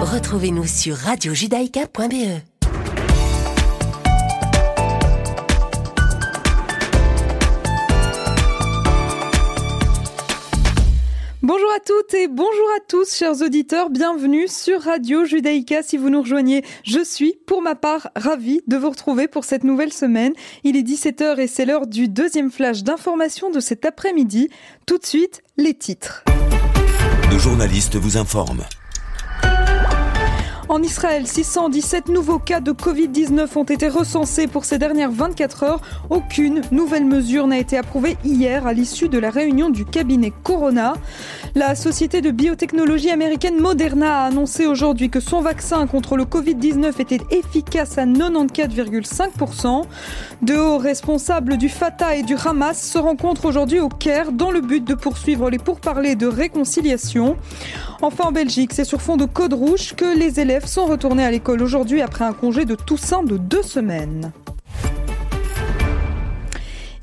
Retrouvez-nous sur radiojudaïka.be. à toutes et bonjour à tous, chers auditeurs. Bienvenue sur Radio Judaïka. Si vous nous rejoignez, je suis, pour ma part, ravie de vous retrouver pour cette nouvelle semaine. Il est 17h et c'est l'heure du deuxième flash d'information de cet après-midi. Tout de suite, les titres. Nos journalistes vous informent. En Israël, 617 nouveaux cas de Covid-19 ont été recensés pour ces dernières 24 heures. Aucune nouvelle mesure n'a été approuvée hier à l'issue de la réunion du cabinet Corona. La société de biotechnologie américaine Moderna a annoncé aujourd'hui que son vaccin contre le Covid-19 était efficace à 94,5%. De hauts responsables du Fatah et du Hamas se rencontrent aujourd'hui au Caire dans le but de poursuivre les pourparlers de réconciliation. Enfin en Belgique, c'est sur fond de code rouge que les élèves sont retournés à l'école aujourd'hui après un congé de Toussaint de deux semaines.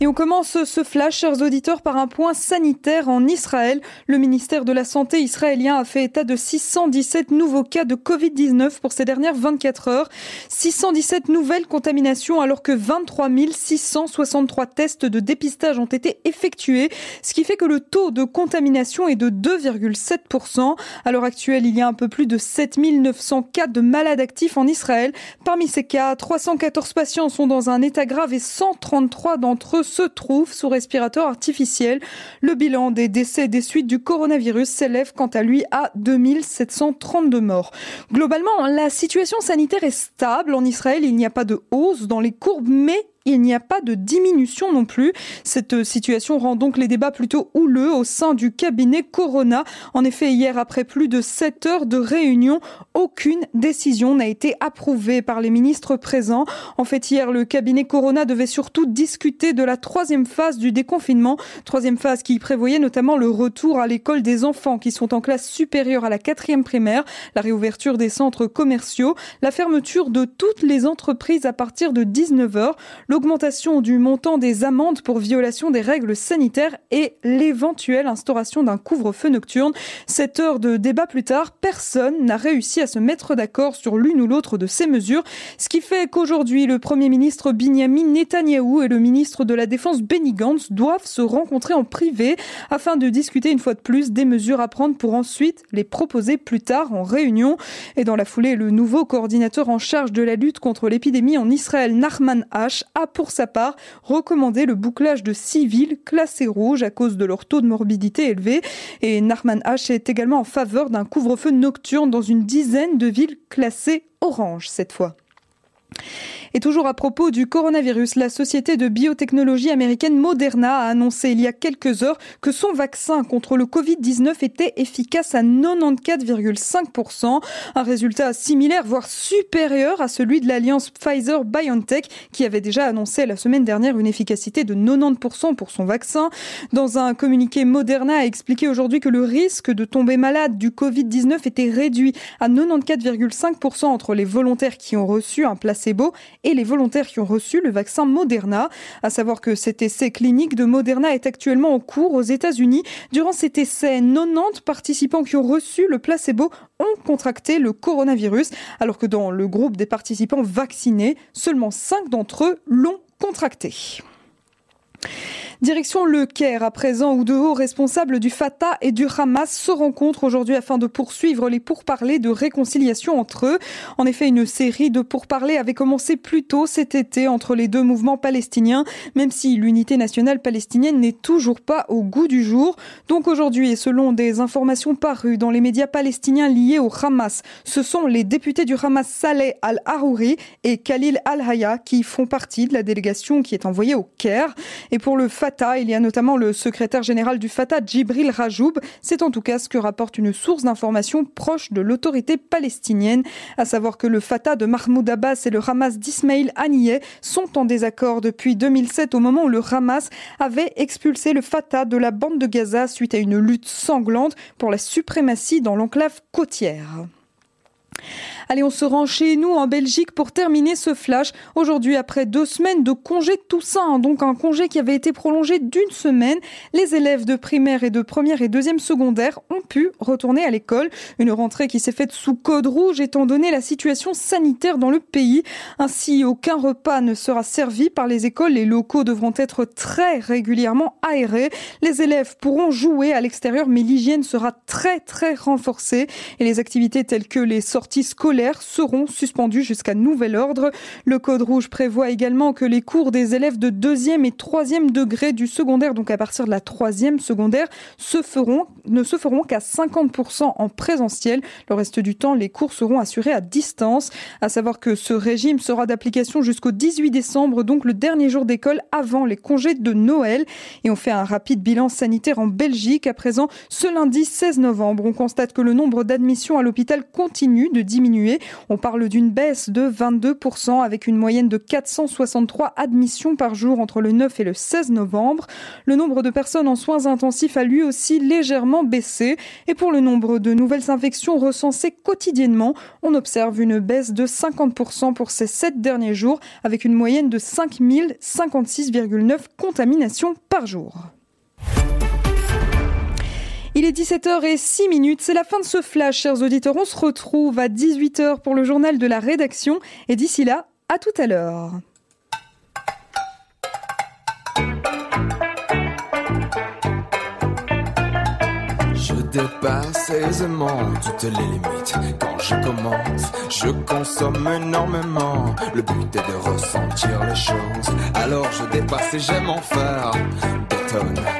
Et on commence ce flash, chers auditeurs, par un point sanitaire en Israël. Le ministère de la Santé israélien a fait état de 617 nouveaux cas de Covid-19 pour ces dernières 24 heures. 617 nouvelles contaminations alors que 23 663 tests de dépistage ont été effectués, ce qui fait que le taux de contamination est de 2,7%. À l'heure actuelle, il y a un peu plus de 7 900 cas de malades actifs en Israël. Parmi ces cas, 314 patients sont dans un état grave et 133 d'entre eux se trouve sous respirateur artificiel. Le bilan des décès des suites du coronavirus s'élève quant à lui à 2732 morts. Globalement, la situation sanitaire est stable. En Israël, il n'y a pas de hausse dans les courbes, mais il n'y a pas de diminution non plus. Cette situation rend donc les débats plutôt houleux au sein du cabinet Corona. En effet, hier, après plus de 7 heures de réunion, aucune décision n'a été approuvée par les ministres présents. En fait, hier, le cabinet Corona devait surtout discuter de la troisième phase du déconfinement. Troisième phase qui prévoyait notamment le retour à l'école des enfants qui sont en classe supérieure à la quatrième primaire, la réouverture des centres commerciaux, la fermeture de toutes les entreprises à partir de 19 heures, l'augmentation du montant des amendes pour violation des règles sanitaires et l'éventuelle instauration d'un couvre-feu nocturne. Sept heures de débat plus tard, personne n'a réussi à se mettre d'accord sur l'une ou l'autre de ces mesures, ce qui fait qu'aujourd'hui, le Premier ministre Binyamin Netanyahou et le ministre de la Défense Benny Gantz doivent se rencontrer en privé afin de discuter une fois de plus des mesures à prendre pour ensuite les proposer plus tard en réunion. Et dans la foulée, le nouveau coordinateur en charge de la lutte contre l'épidémie en Israël, Nachman H, pour sa part recommandé le bouclage de six villes classées rouges à cause de leur taux de morbidité élevé. Et Narman H est également en faveur d'un couvre-feu nocturne dans une dizaine de villes classées orange cette fois. Et toujours à propos du coronavirus, la société de biotechnologie américaine Moderna a annoncé il y a quelques heures que son vaccin contre le Covid-19 était efficace à 94,5%, un résultat similaire, voire supérieur à celui de l'alliance Pfizer-BioNTech qui avait déjà annoncé la semaine dernière une efficacité de 90% pour son vaccin. Dans un communiqué, Moderna a expliqué aujourd'hui que le risque de tomber malade du Covid-19 était réduit à 94,5% entre les volontaires qui ont reçu un placebo et les volontaires qui ont reçu le vaccin Moderna. À savoir que cet essai clinique de Moderna est actuellement en cours aux États-Unis. Durant cet essai, 90 participants qui ont reçu le placebo ont contracté le coronavirus, alors que dans le groupe des participants vaccinés, seulement 5 d'entre eux l'ont contracté. Direction le Caire à présent où de hauts responsables du Fatah et du Hamas se rencontrent aujourd'hui afin de poursuivre les pourparlers de réconciliation entre eux. En effet, une série de pourparlers avait commencé plus tôt cet été entre les deux mouvements palestiniens, même si l'unité nationale palestinienne n'est toujours pas au goût du jour. Donc aujourd'hui, et selon des informations parues dans les médias palestiniens liés au Hamas, ce sont les députés du Hamas Saleh al-Harouri et Khalil al-Haya qui font partie de la délégation qui est envoyée au Caire. Et pour le Il y a notamment le secrétaire général du Fatah, Djibril Rajoub. C'est en tout cas ce que rapporte une source d'information proche de l'autorité palestinienne, à savoir que le Fatah de Mahmoud Abbas et le Hamas d'Ismail Haniyeh sont en désaccord depuis 2007 au moment où le Hamas avait expulsé le Fatah de la bande de Gaza suite à une lutte sanglante pour la suprématie dans l'enclave côtière. Allez, on se rend chez nous en Belgique pour terminer ce flash. Aujourd'hui, après deux semaines de congé Toussaint, donc un congé qui avait été prolongé d'une semaine, les élèves de primaire et de première et deuxième secondaire ont pu retourner à l'école. Une rentrée qui s'est faite sous code rouge étant donné la situation sanitaire dans le pays. Ainsi, aucun repas ne sera servi par les écoles. Les locaux devront être très régulièrement aérés. Les élèves pourront jouer à l'extérieur, mais l'hygiène sera très très renforcée et les activités telles que les sorties scolaires seront suspendues jusqu'à nouvel ordre. Le code rouge prévoit également que les cours des élèves de deuxième et troisième degré du secondaire, donc à partir de la troisième secondaire, ne se feront qu'à 50% en présentiel. Le reste du temps, les cours seront assurés à distance. À savoir que ce régime sera d'application jusqu'au 18 décembre, donc le dernier jour d'école avant les congés de Noël. Et on fait un rapide bilan sanitaire en Belgique. À présent, ce lundi 16 novembre, on constate que le nombre d'admissions à l'hôpital continue de diminuer. On parle d'une baisse de 22% avec une moyenne de 463 admissions par jour entre le 9 et le 16 novembre. Le nombre de personnes en soins intensifs a lui aussi légèrement baissé. Et pour le nombre de nouvelles infections recensées quotidiennement, on observe une baisse de 50% pour ces sept derniers jours avec une moyenne de 5056,9 contaminations par jour. Il est 17h06 minutes. C'est la fin de ce flash, chers auditeurs. On se retrouve à 18h pour le journal de la rédaction. Et d'ici là, à tout à l'heure. Je dépasse aisément toutes les limites. Quand je commence, je consomme énormément. Le but est de ressentir les choses. Alors je dépasse et j'aime en faire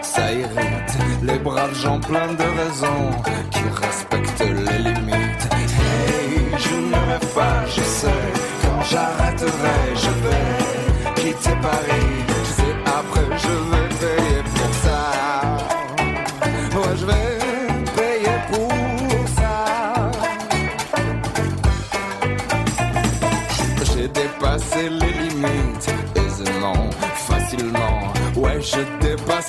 ça irrite les braves gens pleins de raisons qui respectent les limites. Hey, je ne rêve pas, je sais, quand j'arrêterai, je vais quitter Paris.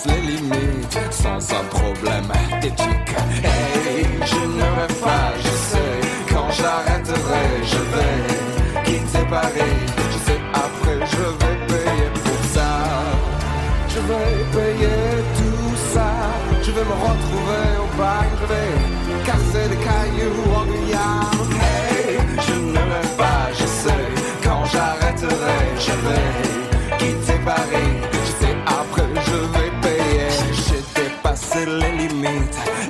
Les limites sans un problème éthique. Hey, je ne rêve pas, je sais, quand j'arrêterai, je vais quitter Paris. Je sais, après, je vais payer pour ça. Je vais payer tout ça. Je vais me retrouver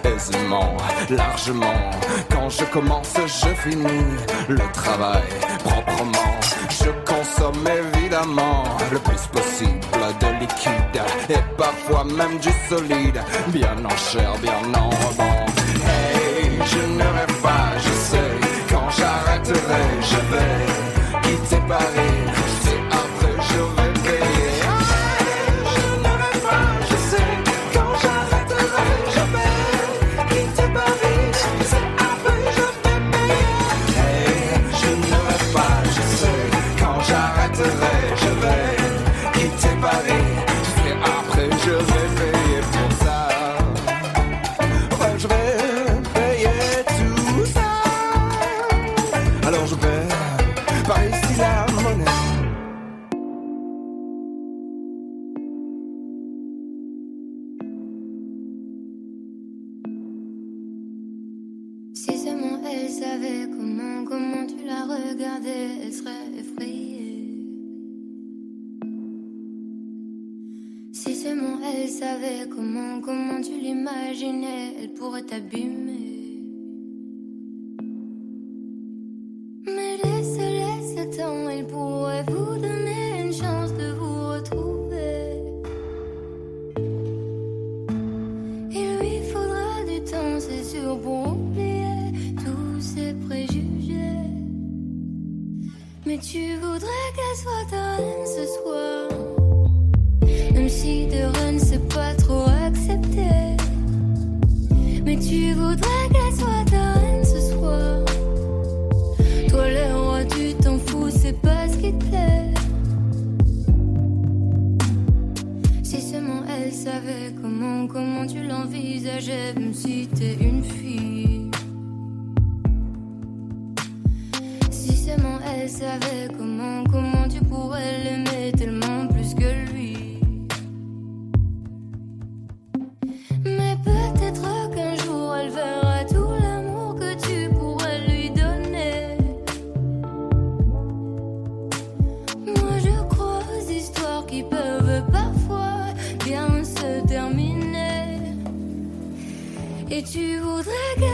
aisément, largement. Quand je commence, je finis le travail proprement. Je consomme évidemment le plus possible de liquide et parfois même du solide, bien en chair, bien en rebond. Hey, je ne rêve pas, je sais, quand j'arrêterai, je vais quitter Paris. elle pourrait t'abîmer. Mais laisse, laisse le temps, elle pourrait vous donner une chance de vous retrouver. Il lui faudra du temps, c'est sûr, pour oublier tous ses préjugés. Mais tu voudrais qu'elle soit ta j'aime si t'es une fille. Si seulement elle savait comment, comment tu pourrais l'aimer. Et tu voudrais qu'elle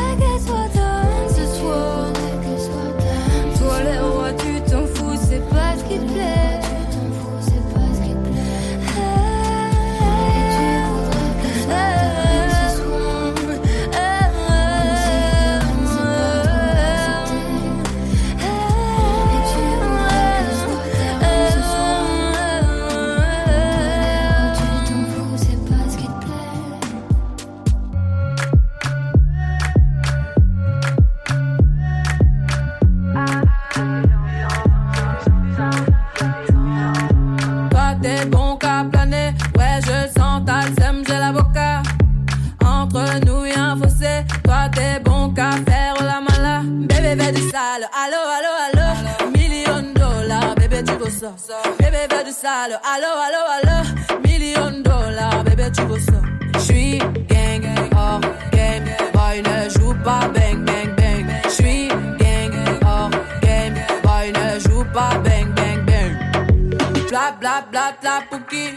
Bla bla pouki.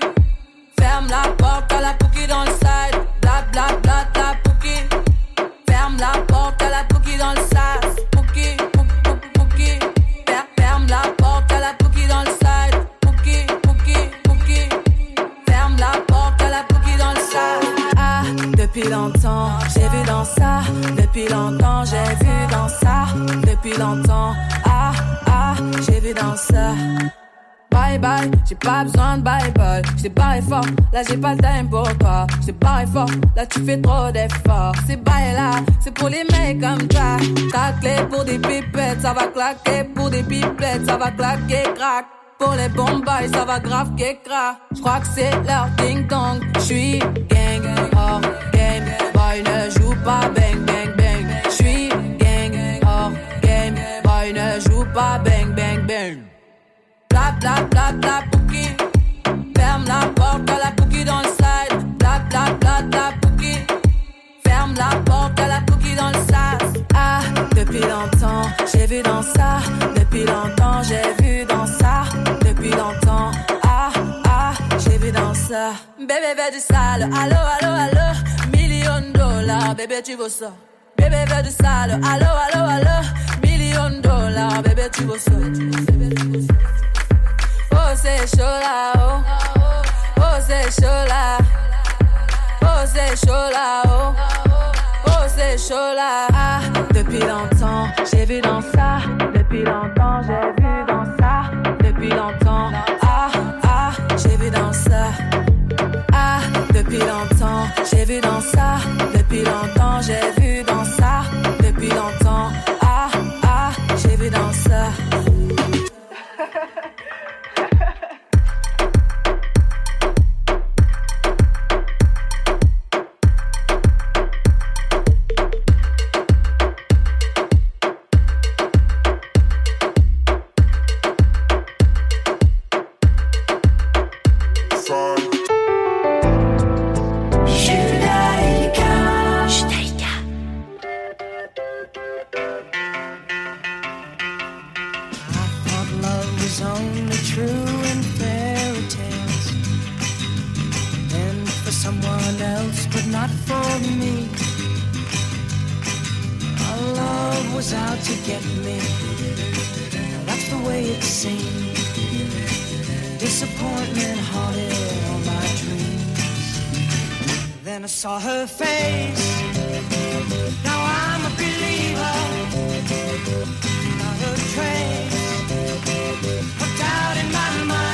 Ferme la porte à la pouki dans le side. Bla bla bla bla pouki. Ferme la porte à la pouki dans le sas. Pouki, pouki, pouki, pouki. Fer- Ferme la porte à la pouki dans le side. Pouki, pouki, pouki. Ferme la porte à la pouki dans le sas. Ah, depuis longtemps, j'ai vu dans ça. Depuis longtemps, j'ai vu dans ça. Depuis longtemps, ah, ah, j'ai vu dans ça. Bye bye, j'ai pas besoin de bye bye. J't'ai barré fort, là j'ai pas le time pour toi. J't'ai barré fort, là tu fais trop d'efforts. C'est bye là, c'est pour les mecs comme toi. Ta clé pour des pipettes, ça va claquer. Pour des pipettes, ça va claquer, crack. Pour les bombes, ça va grave crack. J'crois que c'est leur ding dong. J'suis gang, hors game. Boy ne joue pas bang bang bang. J'suis gang, hors game. Boy ne joue pas bang. Bla bla bla pouki. Ferme la porte à la pouki dans le side. Bla bla bla. Ferme la porte à la pouki dans le sas. Ah, depuis longtemps, j'ai vu dans ça. Depuis longtemps, j'ai vu dans ça. Depuis longtemps, ah, ah, j'ai vu dans ça. Bébé veut du sale, allo, allo, allo. Million dollars, bébé tu veux ça. Bébé veut du sale, allo, allo, allo. Million dollars, bébé tu veux ça. Bébé, tu veux ça. Oh oh. Chaud là. Ah, depuis longtemps, j'ai vu dans ça. Depuis longtemps, j'ai vu dans ça. Depuis longtemps, ah, ah, j'ai vu dans ça. Ah, depuis longtemps, j'ai vu dans ça. Depuis longtemps, j'ai vu was only true and fairy tales and for someone else but not for me was out to get me. That's the way it seemed. Disappointment haunted all my dreams. Then I saw her face. Now I'm a believer not a trace of doubt in my mind.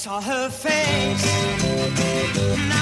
saw her face.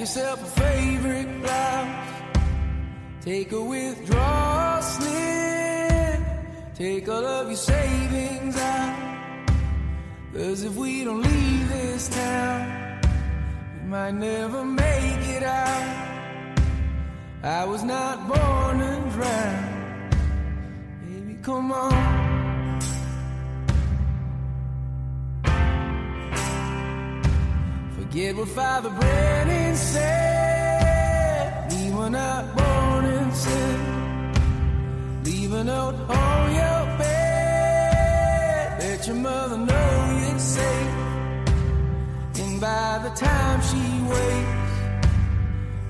Yourself a favorite blouse. Take a withdrawal slip. Take all of your savings out. Cause if we don't leave this town, we might never make it out. I was not born to drown. Baby, come on. Forget what Father Brennan said. We were not born in sin. Leave a note on your bed. Let your mother know it's safe. And by the time she wakes,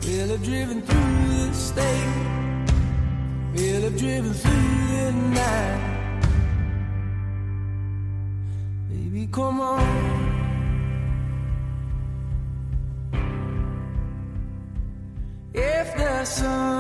we'll have driven through the state. We'll have driven through the night. Baby, come on. corazón.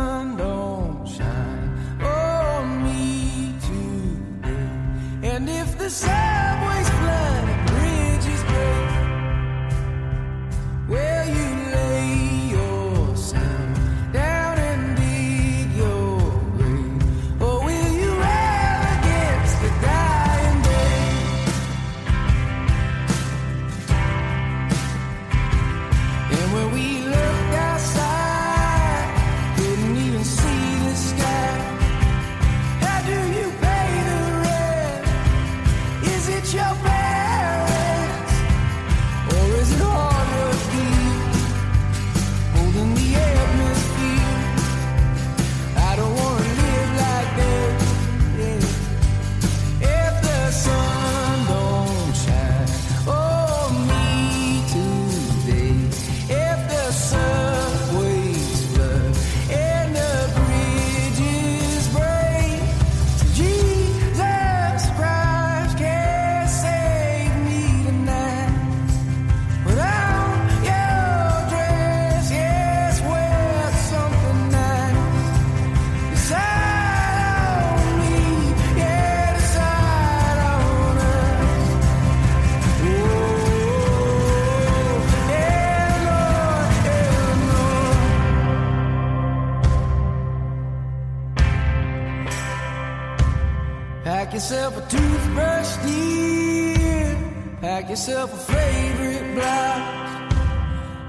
yourself a toothbrush, dear. Pack yourself a favorite blouse.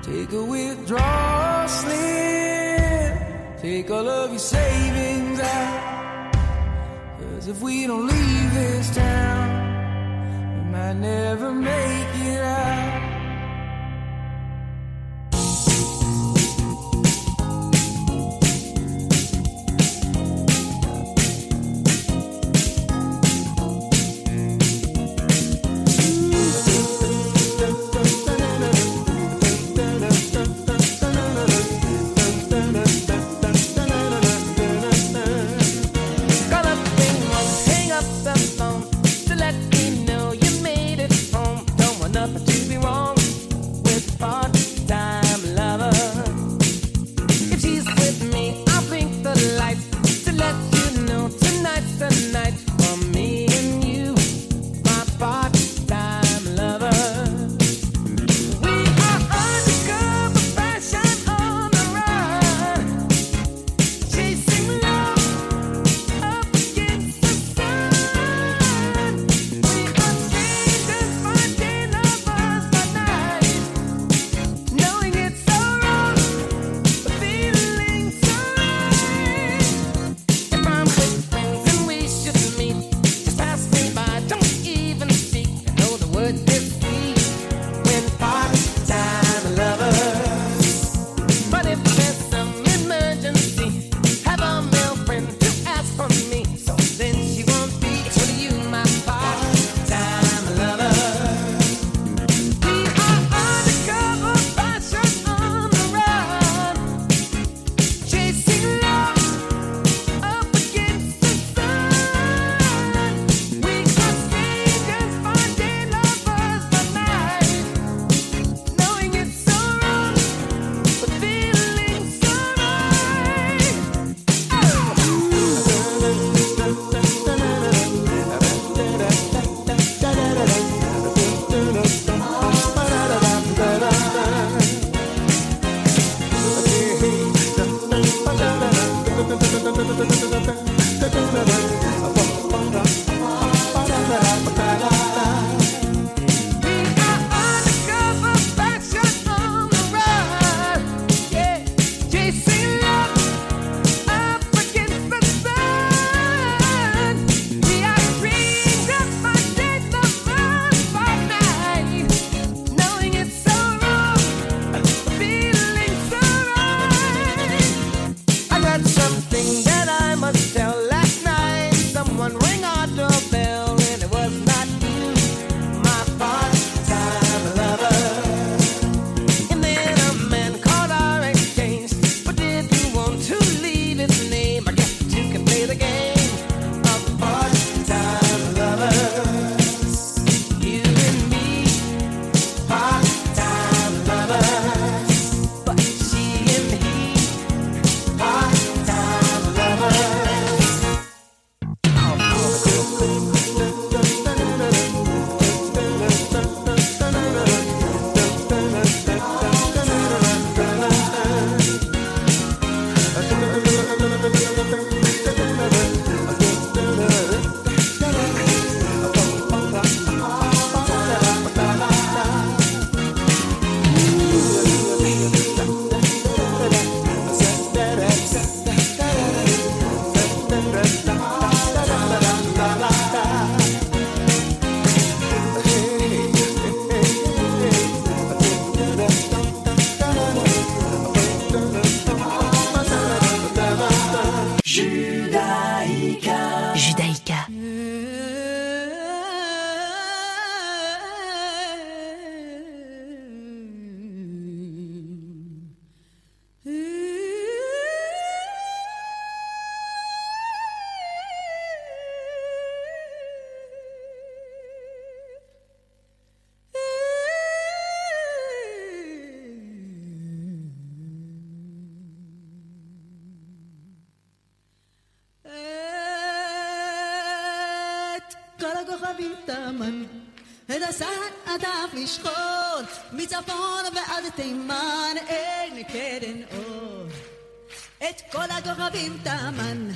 Take a withdrawal slip. Take all of your savings out. Cause if we don't leave this town, we might never make it out. עד אף משכון, מצפון ועד תימן, אין קרן אור. את כל הכוכבים טמן,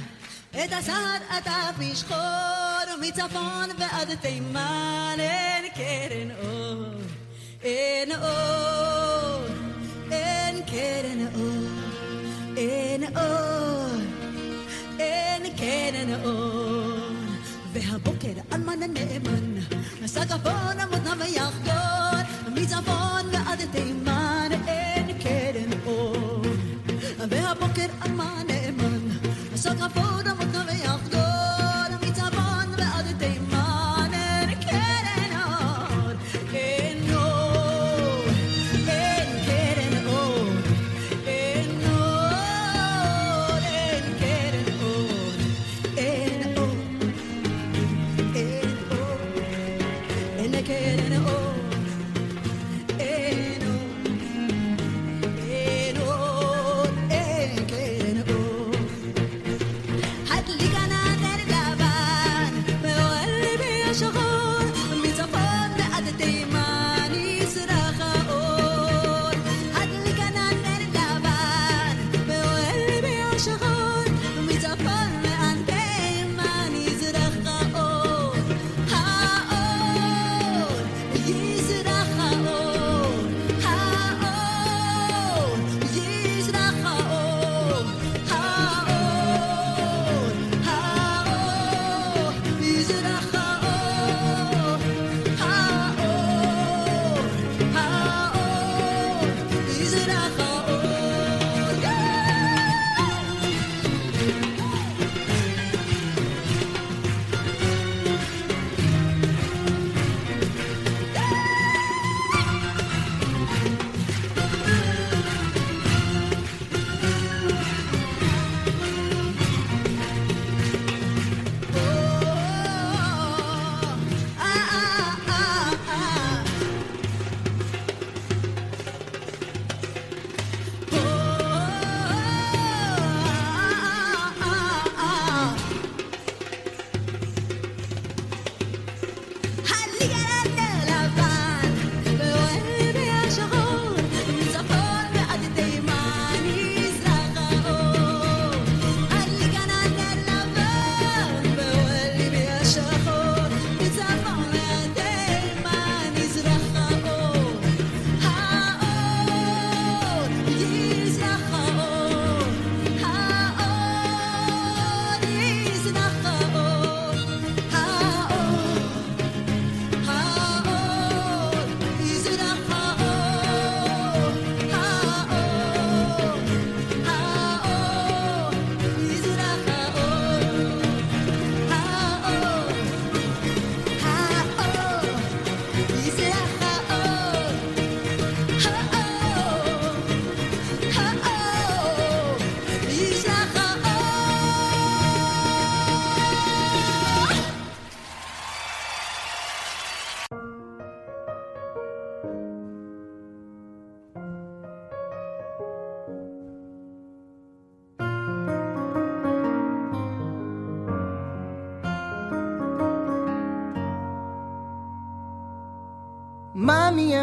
את הסעד עד אף משכון, מצפון ועד תימן, אין קרן אור. אין אור, אין קרן אור, אין אור, אין קרן אור. והבוקר אלמן הנאמן נסע גבון עמוד נא ויחגור, מצפון ועד תימן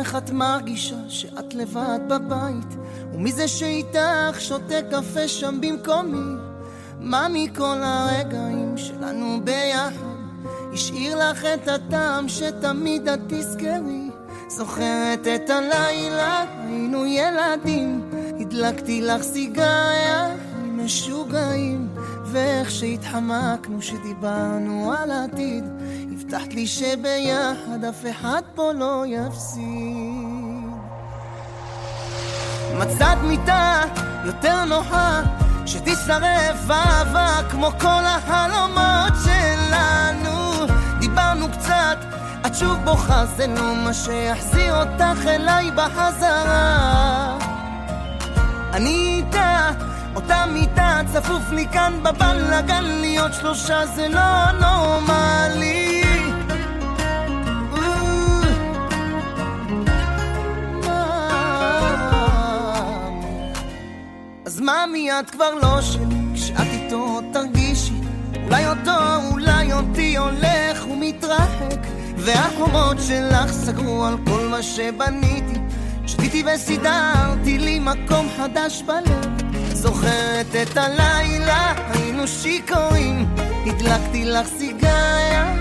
איך את מרגישה שאת לבד בבית? ומי זה שאיתך שותה קפה שם במקומי? ממי, כל הרגעים שלנו ביחד השאיר לך את הטעם שתמיד את תזכרי זוכרת את הלילה, היינו ילדים הדלקתי לך סיגריה, משוגעים ואיך שהתחמקנו שדיברנו על העתיד הבטחת לי שביחד אף אחד פה לא יפסיד. מצאת מיטה יותר נוחה שתשרף אהבה כמו כל החלומות שלנו. דיברנו קצת, את שוב בוכה זה לא מה שיחזיר אותך אליי בחזרה. אני איתה, אותה מיטה צפוף לי כאן בבלאגן להיות שלושה זה לא נורמלי. אז ממי את כבר לא שלי, כשאת איתו תרגישי אולי אותו, אולי אותי הולך ומתרחק והחומות שלך סגרו על כל מה שבניתי. שתיתי וסידרתי לי מקום חדש בלב זוכרת את הלילה, היינו שיכורים. הדלקתי לך סיגריה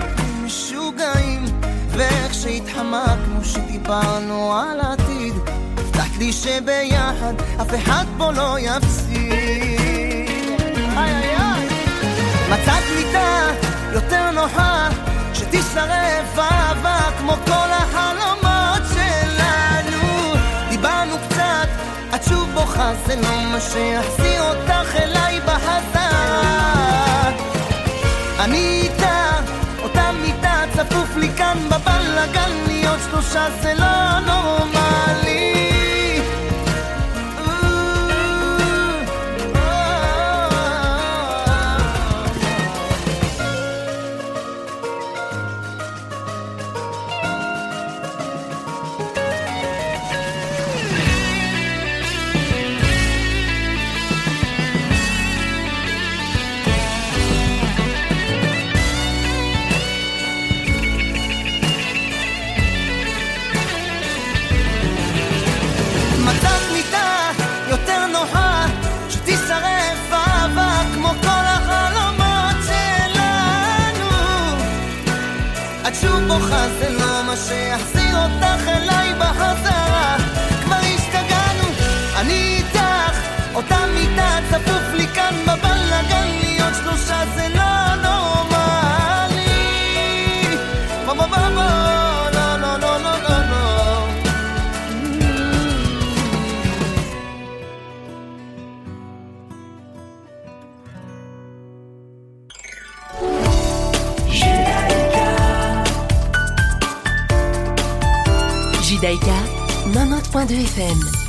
ואיך שהתחמקנו שדיברנו על העתיד הבטחת לי שביחד אף אחד פה לא יפסיד. מצאת מיטה יותר נוחה שתשרף אהבה כמו כל את שוב בוכה זה לא מה שיחזיר אותך אליי בחזרה אני איתה, אותה מיטה צפוף לי כאן בבלאגן להיות שלושה זה לא נורמלי שלוחה זה לא מה שיחזיק 90.2 FM.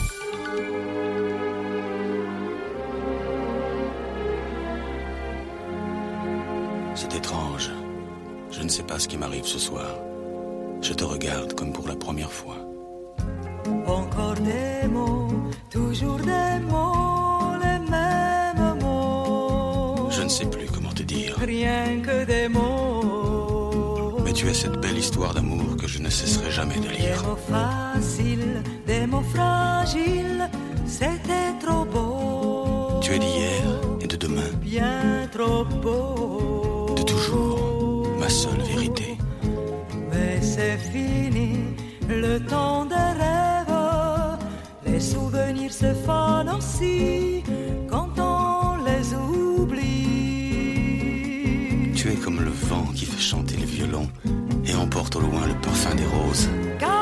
Au loin le parfum des roses. Caramel,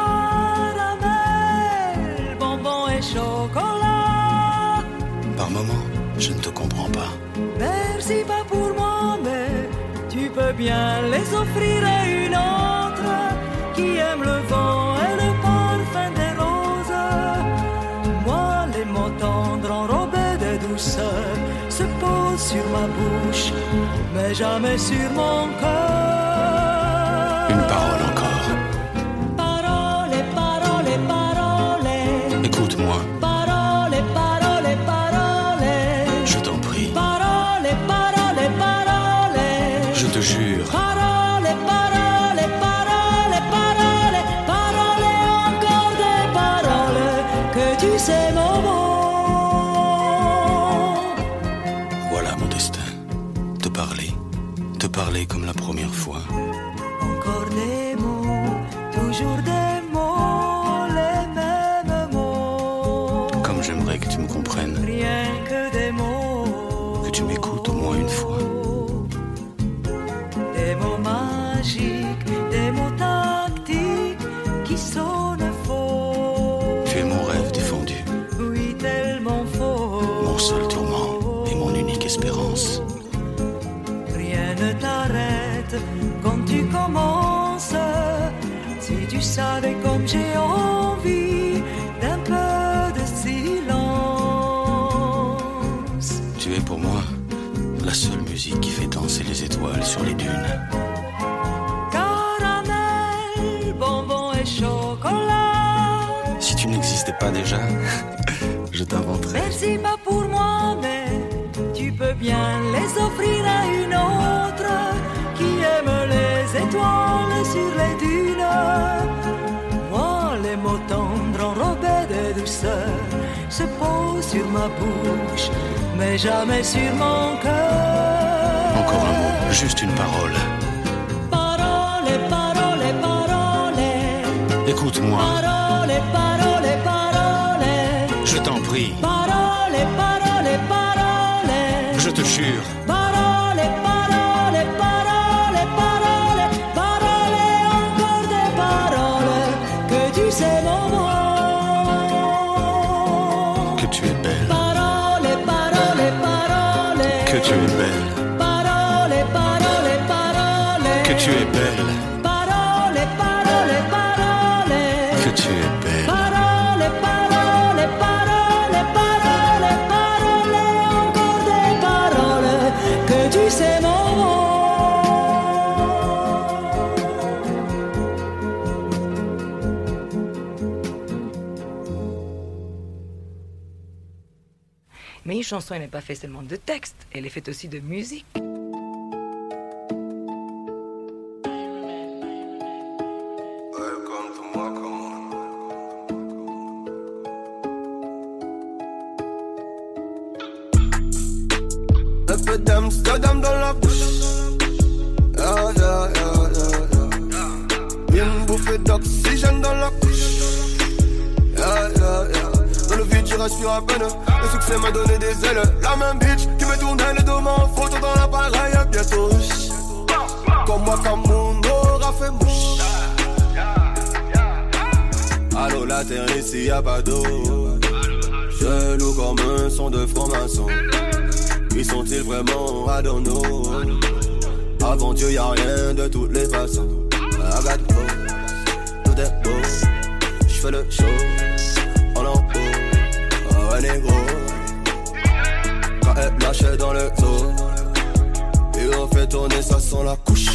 bonbon et chocolat. Par moments, je ne te comprends pas. Merci pas pour moi, mais tu peux bien les offrir à une autre qui aime le vent et le parfum des roses. Moi, les mots tendres enrobés de douceur se posent sur ma bouche, mais jamais sur mon cœur. Les offrir à une autre qui aime les étoiles sur les dunes. Moi, les mots tendres enrobés de douceur se posent sur ma bouche, mais jamais sur mon cœur. Encore un mot, juste une parole. Parole, parole, parole. Écoute-moi, Parole, parole, parole. je t'en prie, Parole, parole, parole. je te jure. Parole. que tu chanson, elle n'est pas faite seulement de texte, elle est faite aussi de musique. Avant Dieu y'a rien de toutes les façons. Hoes, tout est beau. J'fais le show en en haut un négro. Quand elle lâche dans le zoo Et on fait tourner ça sans la couche.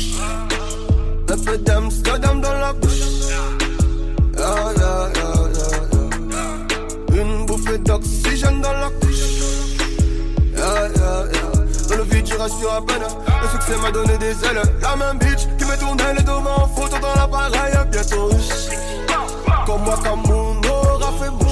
Un peu d'Amsterdam dans la bouche. Ah, yeah, yeah. Une bouffée d'oxygène dans la couche peine. Le succès m'a donné des ailes. La même bitch qui me tournait le dos en photo dans l'appareil. Bientôt. Comme moi, comme mon aura fait mouche.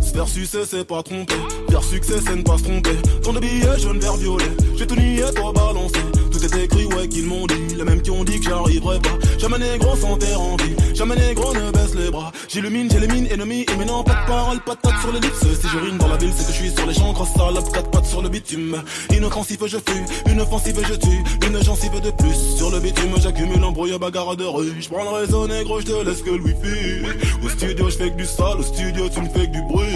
Se faire succès, c'est pas tromper. Faire succès, c'est ne pas se tromper. Tant de billets jaune, vert, violet. J'ai tout nié, toi balancé. Tout est ouais, qu'ils m'ont dit. Les mêmes qui ont dit que j'arriverai pas. Jamais négro sans terre en vie. Jamais négro ne baisse les bras. J'illumine, j'élimine, ennemi. Et maintenant, pas de parole, pas de tête sur les lips. Si je dans la ville, c'est que je suis sur les champs. Grosse salope, quatre pattes sur le bitume. Inoffensif, je fuis. Une offensive, je tue. Une gencive de plus. Sur le bitume, j'accumule embrouille, bagarre de rue. J'prends le réseau négro, j'te laisse que le wifi. Au studio, j'fais que du sale. Au studio, tu me fais que du bruit.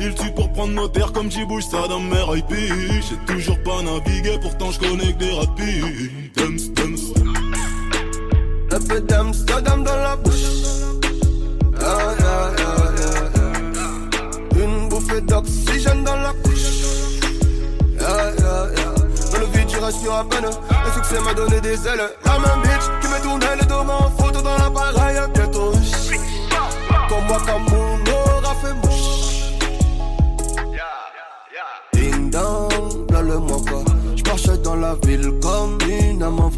Il tue pour prendre nos terres comme j'y bouge ça dans mes IP. J'ai toujours pas navigué, pourtant je connais que des rapides. Un peu d'Amsterdam dans la bouche. Ah. Une bouffée d'oxygène dans la couche. Yeah. Dans le vide, je rassure à peine. Le succès m'a donné des ailes. La même bitch qui me tournait le dos en photo dans l'appareil. Bientôt. Comme moi, comme mon aura fait mouche. Dans la ville comme une âme en.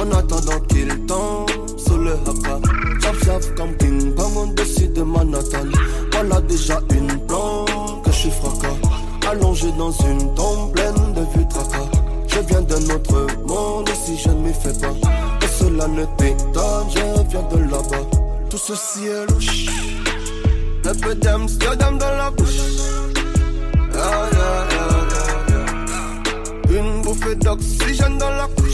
En attendant qu'il tombe sous le haka. Chap chap comme King Kong au-dessus de Manhattan. Voilà déjà une plombe que je suis fracas. Allongé dans une tombe pleine de vues tracas. Je viens d'un autre monde et si je ne m'y fais pas. Que cela ne t'étonne, je viens de là-bas. Tout ceci est louche. Un peu d'Amsterdam dans la bouche. Bouffée d'oxygène dans la couche.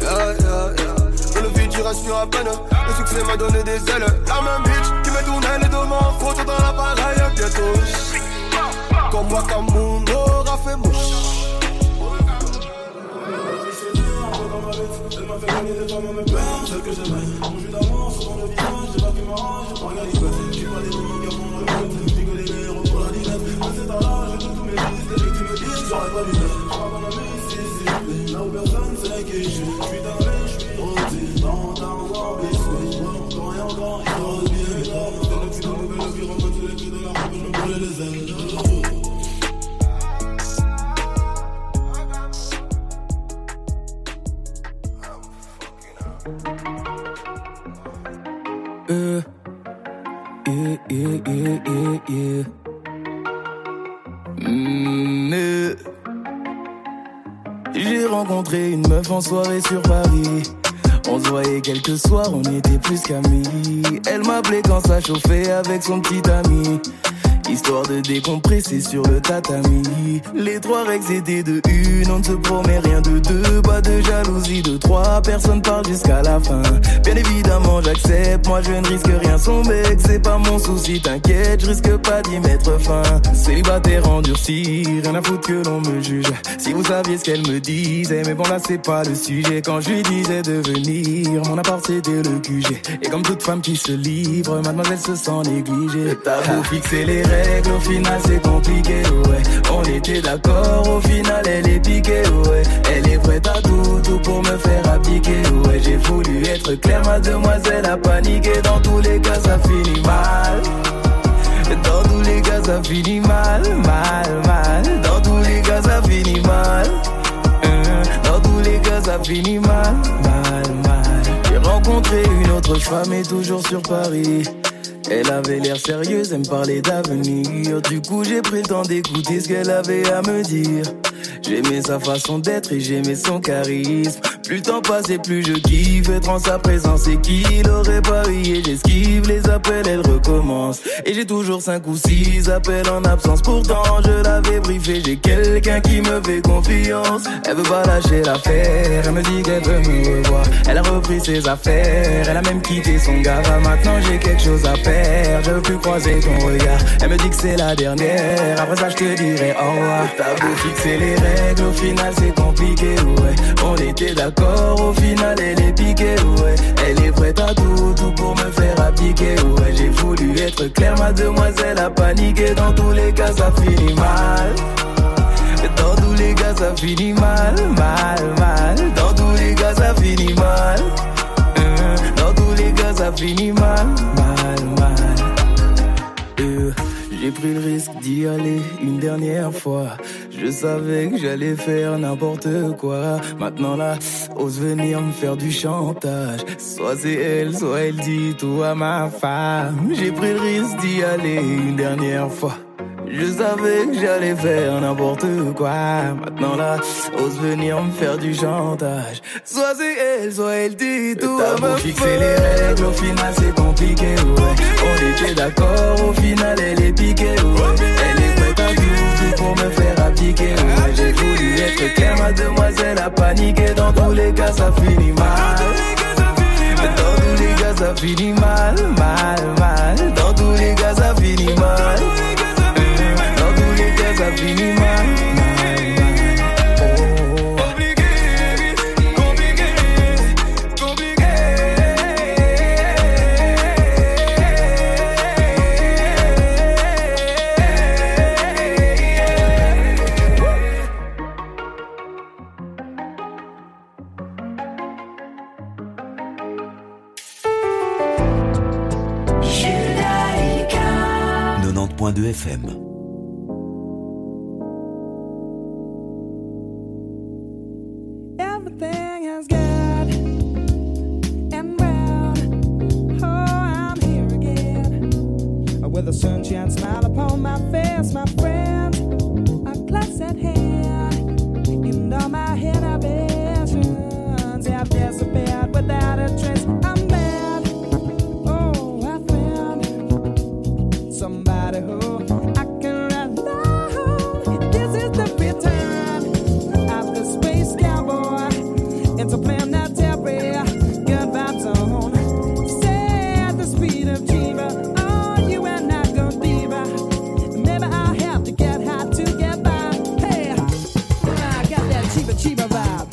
Yeah, yeah, yeah. Dans le vide, je rassure à peine. Le succès m'a donné des ailes. La même bitch qui me tournait le dos en photo dans l'appareil. Bientôt. Comme moi, comme mon aura fait mouche. Elle m'a fait gagner des femmes à mes peines, celles que j'aimais. Mon jus d'amour sur le visage, j'ai pas qui m'arrange, j'ai pas regardé Je suis pas des font le rêve, je que les héros pour la dinette. À l'âge, j'ai tous mes fils, que tu me dis, j'aurais pas dû soirée sur Paris. On se voyait quelques soirs, on était plus qu'amis. Elle m'appelait quand ça chauffait avec son petit ami. Histoire de décompresser sur le tatami. Les trois règles étaient de une, on ne se promet rien de deux. Pas de jalousie de trois, personne parle jusqu'à la fin. Bien évidemment, j'accepte, moi je ne risque rien. Son mec, c'est pas mon souci, t'inquiète, je risque pas d'y mettre fin. Célibataire endurci, rien à foutre que l'on me juge. Si vous saviez ce qu'elle me disait, mais bon là c'est pas le sujet. Quand je lui disais de venir, mon appart c'était le QG. Et comme toute femme qui se livre, mademoiselle se sent négligée. T'as beau fixer les au final c'est compliqué, ouais. On était d'accord, au final elle est piquée, ouais. Elle est prête à tout, tout pour me faire appliquer, ouais. J'ai voulu être clair, mademoiselle a paniqué. Dans tous les cas, ça finit mal. Dans tous les cas, ça finit mal, mal, mal. Dans tous les cas, ça finit mal. Euh, Dans tous les cas, ça finit mal, mal, mal. J'ai rencontré une autre femme et toujours sur Paris. Elle avait l'air sérieuse, elle me parlait d'avenir. Du coup, j'ai pris le temps d'écouter ce qu'elle avait à me dire. J'aimais sa façon d'être et j'aimais son charisme. Plus le temps passait, plus je kiffe. Être en sa présence et qu'il aurait parié. J'esquive les appels, elle recommence. Et j'ai toujours cinq ou six appels en absence. Pourtant, je l'avais briefé. J'ai quelqu'un qui me fait confiance. Elle veut pas lâcher l'affaire. Elle me dit qu'elle veut me revoir. Elle a repris ses affaires. Elle a même quitté son gars. Maintenant, j'ai quelque chose à Je veux plus croiser ton regard. Elle me dit que c'est la dernière. Après ça, je te dirai au revoir. T'as beau fixer les règles, au final, c'est compliqué, ouais. On était d'accord, au final, elle est piquée, ouais. Elle est prête à tout, tout pour me faire appliquer, ouais. J'ai voulu être clair, mademoiselle a paniqué. Dans tous les cas, ça finit mal. Dans tous les cas, ça finit mal, mal, mal. Dans tous les cas, ça finit mal. Ça finit mal, mal, mal. Euh, J'ai pris le risque d'y aller une dernière fois. Je savais que j'allais faire n'importe quoi. Maintenant là, ose venir me faire du chantage. Soit c'est elle, soit elle dit tout à ma femme. J'ai pris le risque d'y aller une dernière fois. Je savais que j'allais faire n'importe quoi. Maintenant là, ose venir me faire du chantage. Soit c'est elle, soit elle dit tout à ma fixer les règles, au final c'est compliqué, ouais. On était d'accord, au final elle est piquée, ouais. Elle est prête à tout, pour me faire appliquer, ouais. J'ai voulu être clair, mademoiselle a paniqué. Dans tous les cas, ça finit mal. Dans tous les cas, ça finit mal, mal, mal. Dans tous les cas, ça finit mal. FM. Chiba vibe.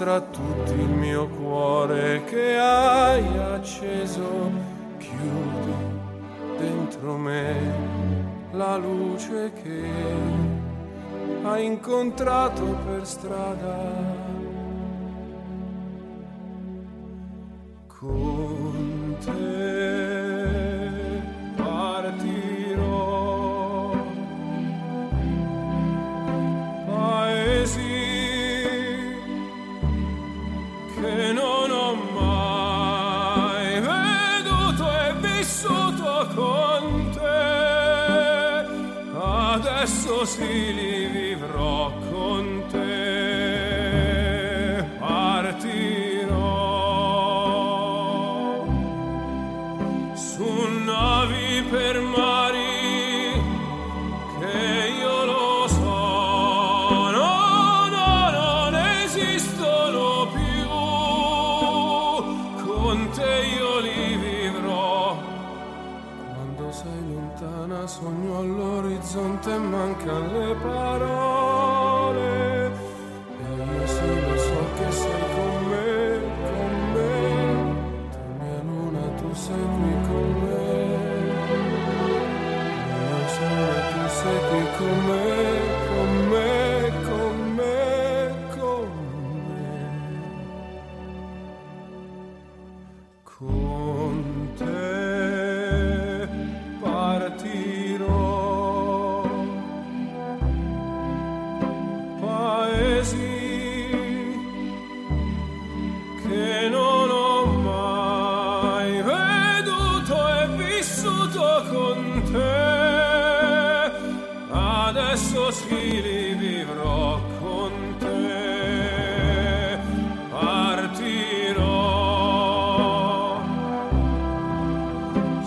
mostra a il mio cuore che hai acceso, chiudi dentro me la luce che hai incontrato per strada. Con силе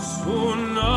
Soon.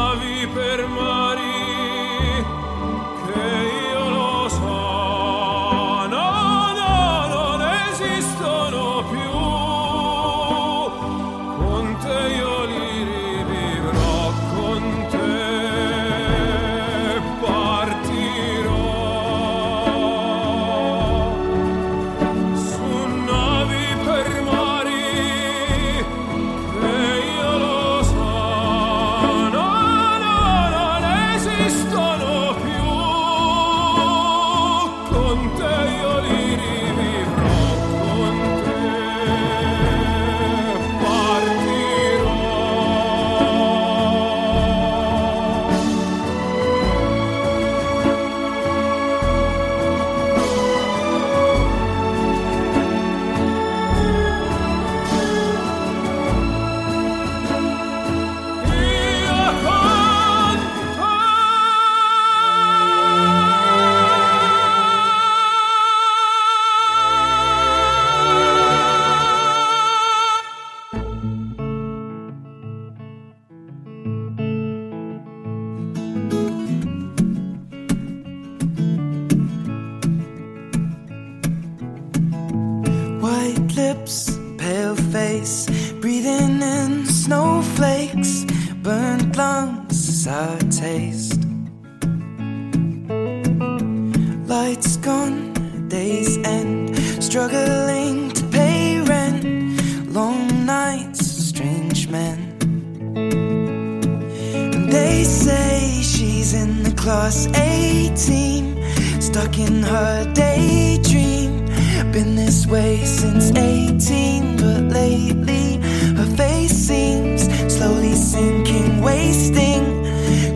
way since 18, but lately her face seems slowly sinking, wasting,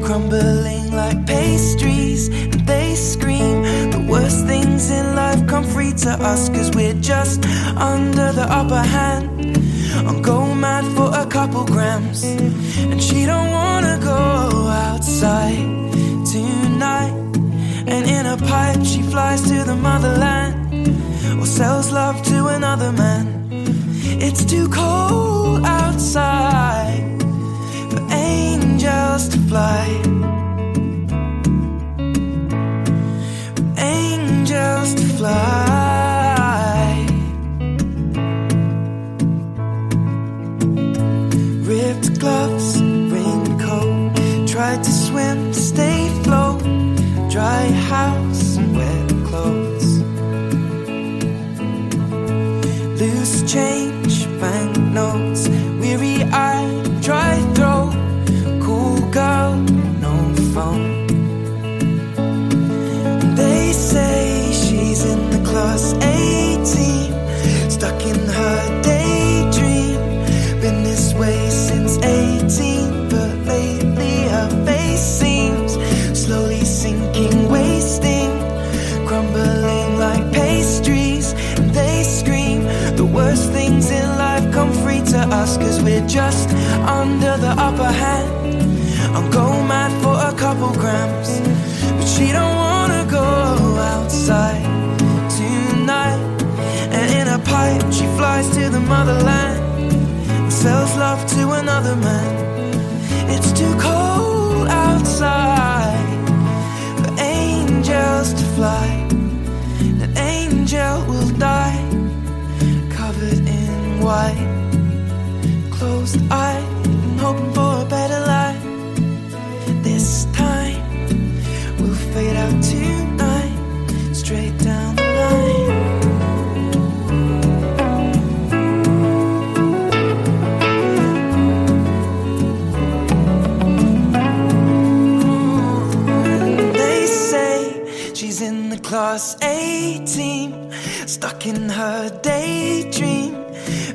crumbling like pastries. And they scream the worst things in life come free to us, cause we're just under the upper hand. I'm going mad for a couple grams, and she don't wanna go outside tonight. And in a pipe, she flies to the motherland or sells love to another man. It's too cold outside for angels to fly. For angels to fly. Stuck in her daydream. Been this way since 18, but lately her face seems slowly sinking, wasting, crumbling like pastries. And they scream the worst things in life come free to us, cause we're just under the upper hand. I'm going mad for a couple grams, but she don't wanna go outside pipe, she flies to the motherland and sells love to another man. It's too cold outside for angels to fly. An angel will die covered in white, class A team, stuck in her daydream.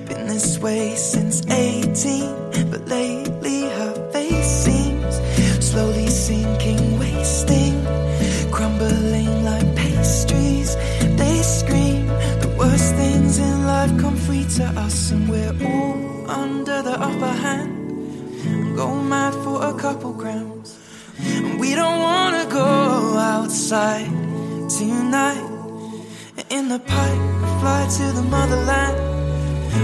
Been this way since 18, but lately her face seems slowly sinking, wasting, crumbling like pastries. They scream the worst things in life come free to us, and we're all under the upper hand. Go mad for a couple grams. And we don't wanna go outside tonight. In the pipe, fly to the motherland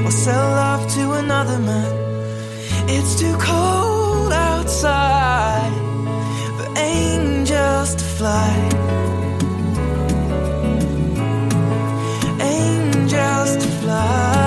or sell love to another man. It's too cold outside for angels to fly. Angels to. Fly,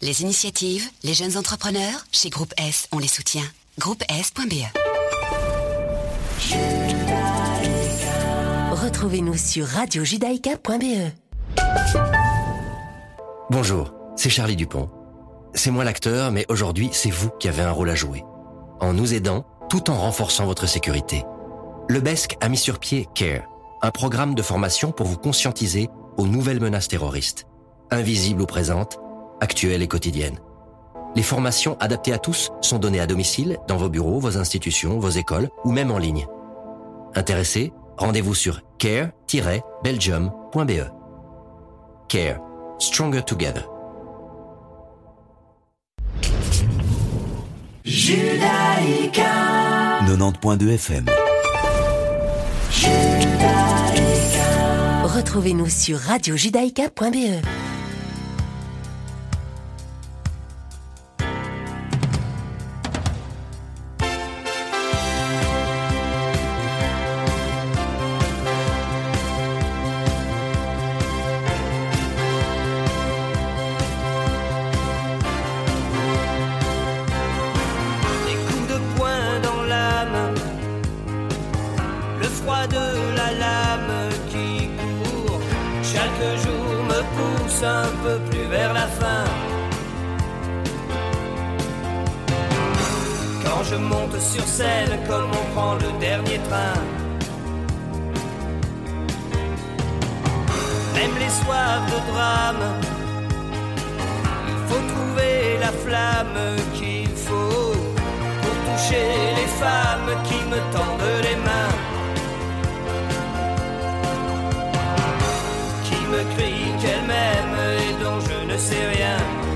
Les initiatives, les jeunes entrepreneurs, chez Groupe S, on les soutient. Groupe S.be Retrouvez-nous sur radiojudaïka.be. Bonjour, c'est Charlie Dupont. C'est moi l'acteur, mais aujourd'hui, c'est vous qui avez un rôle à jouer. En nous aidant, tout en renforçant votre sécurité. Le BESC a mis sur pied CARE, un programme de formation pour vous conscientiser aux nouvelles menaces terroristes, invisibles ou présentes, actuelles et quotidiennes. Les formations adaptées à tous sont données à domicile, dans vos bureaux, vos institutions, vos écoles ou même en ligne. Intéressés Rendez-vous sur care-belgium.be. Care. Stronger Together. Judaïka 90.2 FM. Retrouvez-nous sur radiojudaïka.be. un peu plus vers la fin. Quand je monte sur scène, comme on prend le dernier train. Même les soirs de drame, il faut trouver la flamme qu'il faut pour toucher les femmes qui me tendent les mains, qui me crient Syria.